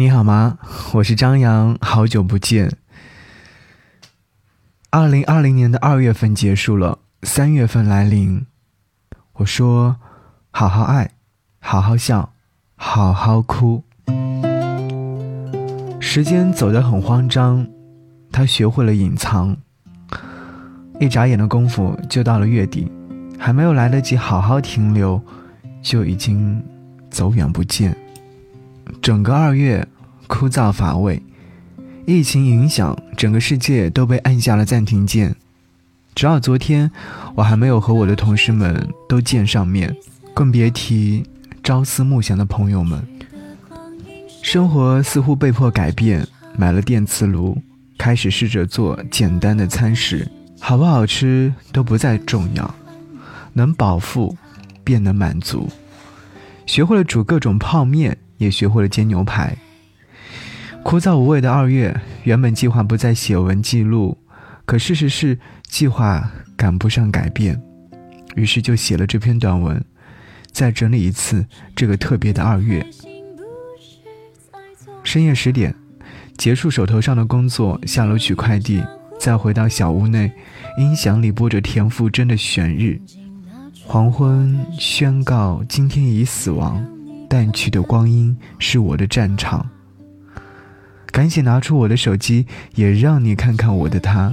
你好吗？我是张扬，好久不见。二零二零年的二月份结束了，三月份来临。我说，好好爱，好好笑，好好哭。时间走得很慌张，他学会了隐藏。一眨眼的功夫就到了月底，还没有来得及好好停留，就已经走远不见。整个二月枯燥乏味，疫情影响，整个世界都被按下了暂停键。直到昨天，我还没有和我的同事们都见上面，更别提朝思暮想的朋友们。生活似乎被迫改变，买了电磁炉，开始试着做简单的餐食，好不好吃都不再重要，能饱腹便能满足。学会了煮各种泡面。也学会了煎牛排。枯燥无味的二月，原本计划不再写文记录，可事实是计划赶不上改变，于是就写了这篇短文，再整理一次这个特别的二月。深夜十点，结束手头上的工作，下楼取快递，再回到小屋内，音响里播着田馥甄的《悬日》，黄昏宣告今天已死亡。淡去的光阴是我的战场。赶紧拿出我的手机，也让你看看我的他。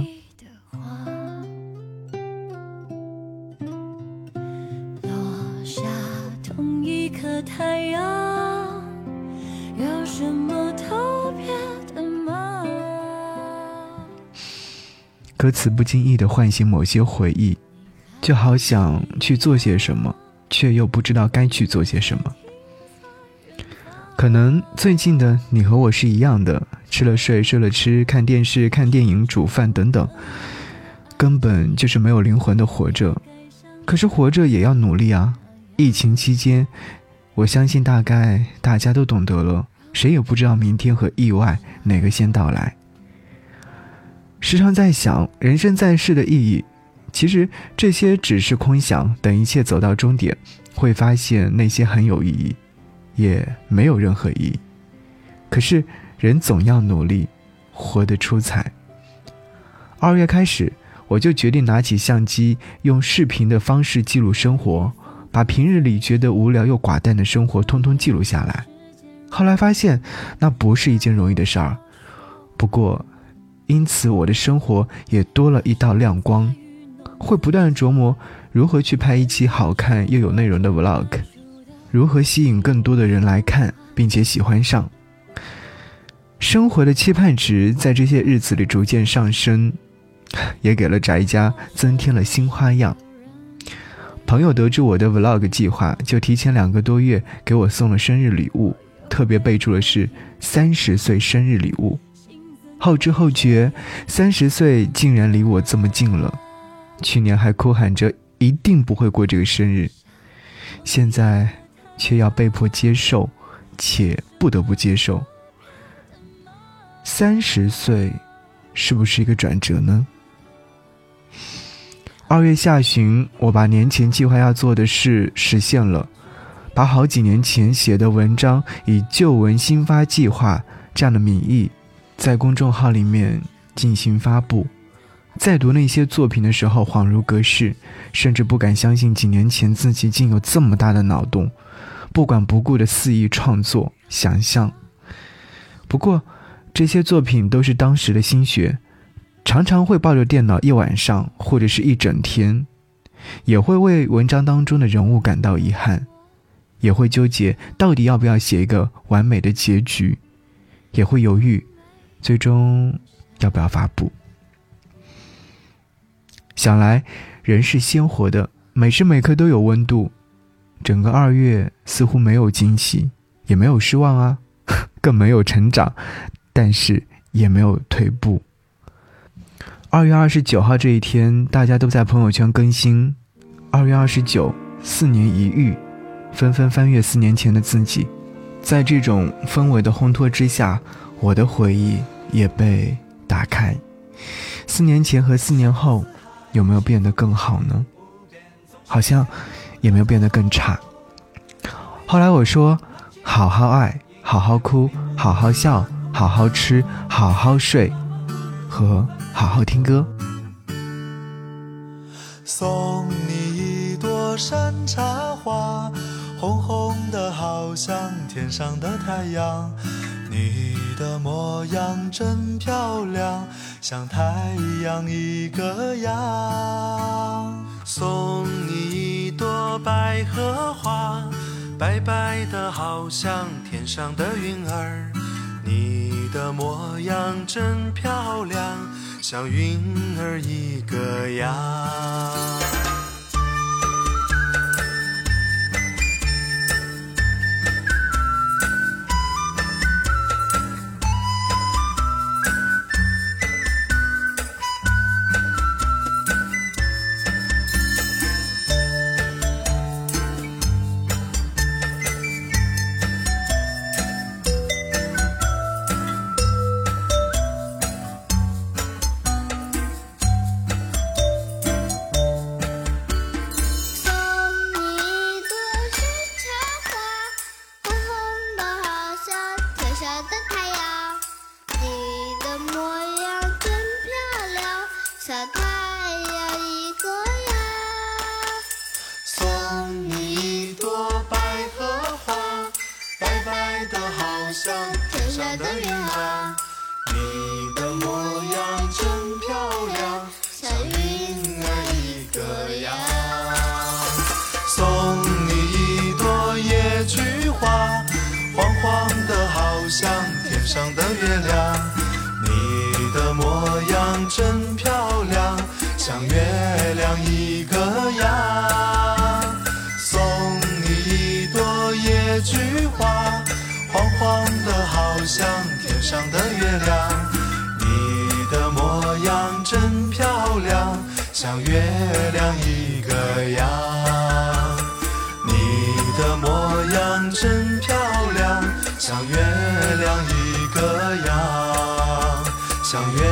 落下同一颗太阳，有什么特别的吗？歌词不经意的唤醒某些回忆，就好想去做些什么，却又不知道该去做些什么。可能最近的你和我是一样的，吃了睡，睡了吃，看电视、看电影、煮饭等等，根本就是没有灵魂的活着。可是活着也要努力啊！疫情期间，我相信大概大家都懂得了，谁也不知道明天和意外哪个先到来。时常在想，人生在世的意义，其实这些只是空想。等一切走到终点，会发现那些很有意义。也没有任何意义。可是人总要努力，活得出彩。二月开始，我就决定拿起相机，用视频的方式记录生活，把平日里觉得无聊又寡淡的生活通通记录下来。后来发现，那不是一件容易的事儿。不过，因此我的生活也多了一道亮光，会不断琢磨如何去拍一期好看又有内容的 vlog。如何吸引更多的人来看，并且喜欢上？生活的期盼值在这些日子里逐渐上升，也给了宅家增添了新花样。朋友得知我的 vlog 计划，就提前两个多月给我送了生日礼物，特别备注的是三十岁生日礼物。后知后觉，三十岁竟然离我这么近了。去年还哭喊着一定不会过这个生日，现在。却要被迫接受，且不得不接受。三十岁，是不是一个转折呢？二月下旬，我把年前计划要做的事实现了，把好几年前写的文章以“旧文新发计划”这样的名义，在公众号里面进行发布。在读那些作品的时候，恍如隔世，甚至不敢相信几年前自己竟有这么大的脑洞。不管不顾的肆意创作、想象。不过，这些作品都是当时的心血，常常会抱着电脑一晚上或者是一整天，也会为文章当中的人物感到遗憾，也会纠结到底要不要写一个完美的结局，也会犹豫，最终要不要发布。想来，人是鲜活的，每时每刻都有温度。整个二月似乎没有惊喜，也没有失望啊，更没有成长，但是也没有退步。二月二十九号这一天，大家都在朋友圈更新：二月二十九，四年一遇，纷纷翻阅四年前的自己。在这种氛围的烘托之下，我的回忆也被打开。四年前和四年后，有没有变得更好呢？好像。也没有变得更差。后来我说：“好好爱，好好哭，好好笑，好好吃，好好睡，和好好听歌。送你一朵山茶花，红红的好像天上的太阳。你的模样真漂亮，像太阳一个样。送百合花，白白的好像天上的云儿。你的模样真漂亮，像云儿一个样。上的月亮。你的模样真漂亮，像月亮一个样。送你一朵野菊花。黄黄的，好像天上的月亮。你的模样真漂亮，像月亮一个样，像月。